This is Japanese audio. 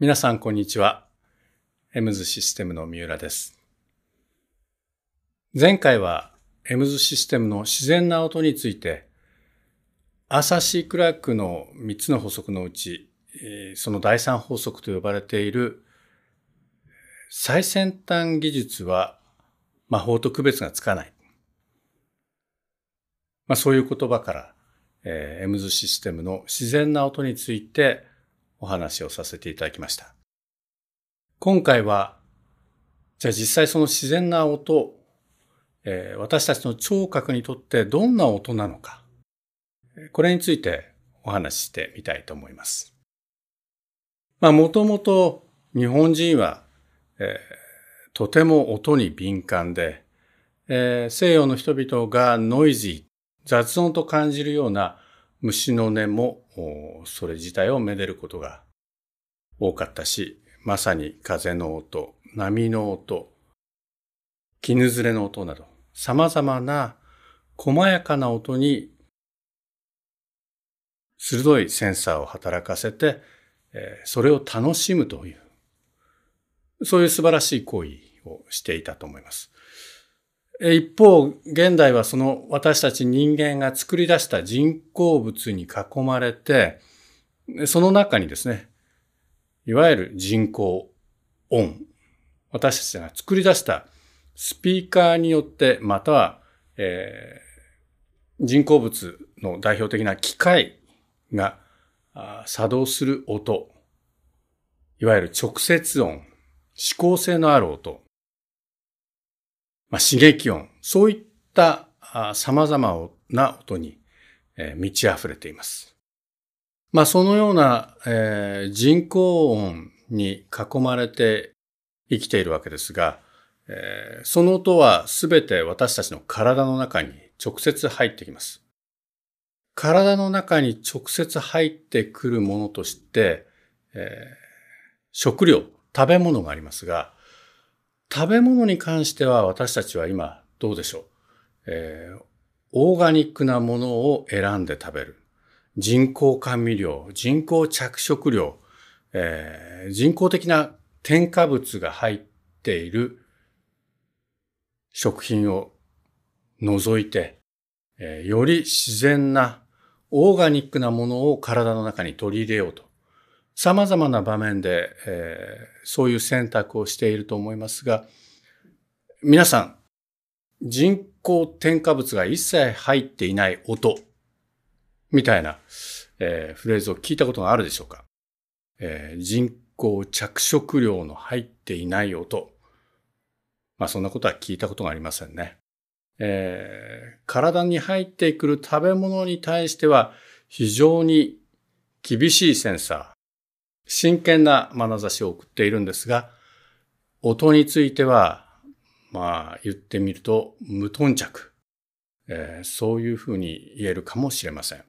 皆さん、こんにちは。エムズシステムの三浦です。前回は、エムズシステムの自然な音について、アサ・シー・クラークの3つの法則のうち、その第3法則と呼ばれている、最先端技術は魔法と区別がつかない。まあ、そういう言葉から、エムズシステムの自然な音についてお話をさせていただきました。今回は、じゃあ実際その自然な音、えー、私たちの聴覚にとってどんな音なのか、これについてお話ししてみたいと思います。まあもともと日本人は、えー、とても音に敏感で、えー、西洋の人々がノイジー、雑音と感じるような虫の音も、それ自体をめでることが多かったし、まさに風の音、波の音、絹ずれの音など、様々な細やかな音に鋭いセンサーを働かせて、それを楽しむという、そういう素晴らしい行為をしていたと思います。一方、現代はその私たち人間が作り出した人工物に囲まれて、その中にですね、いわゆる人工音、私たちが作り出したスピーカーによって、または、えー、人工物の代表的な機械が作動する音、いわゆる直接音、指向性のある音、まあ、刺激音、そういった様々な音に、えー、満ち溢れています。まあ、そのような、えー、人工音に囲まれて生きているわけですが、えー、その音はすべて私たちの体の中に直接入ってきます。体の中に直接入ってくるものとして、えー、食料、食べ物がありますが、食べ物に関しては私たちは今どうでしょう、えー、オーガニックなものを選んで食べる。人工甘味料、人工着色料、えー、人工的な添加物が入っている食品を除いて、えー、より自然なオーガニックなものを体の中に取り入れようと様々な場面で、えー、そういう選択をしていると思いますが、皆さん、人工添加物が一切入っていない音、みたいな、えー、フレーズを聞いたことがあるでしょうか、えー、人工着色料の入っていない音。まあそんなことは聞いたことがありませんね。えー、体に入ってくる食べ物に対しては非常に厳しいセンサー、真剣な眼差しを送っているんですが、音については、まあ言ってみると無頓着、えー、そういうふうに言えるかもしれません。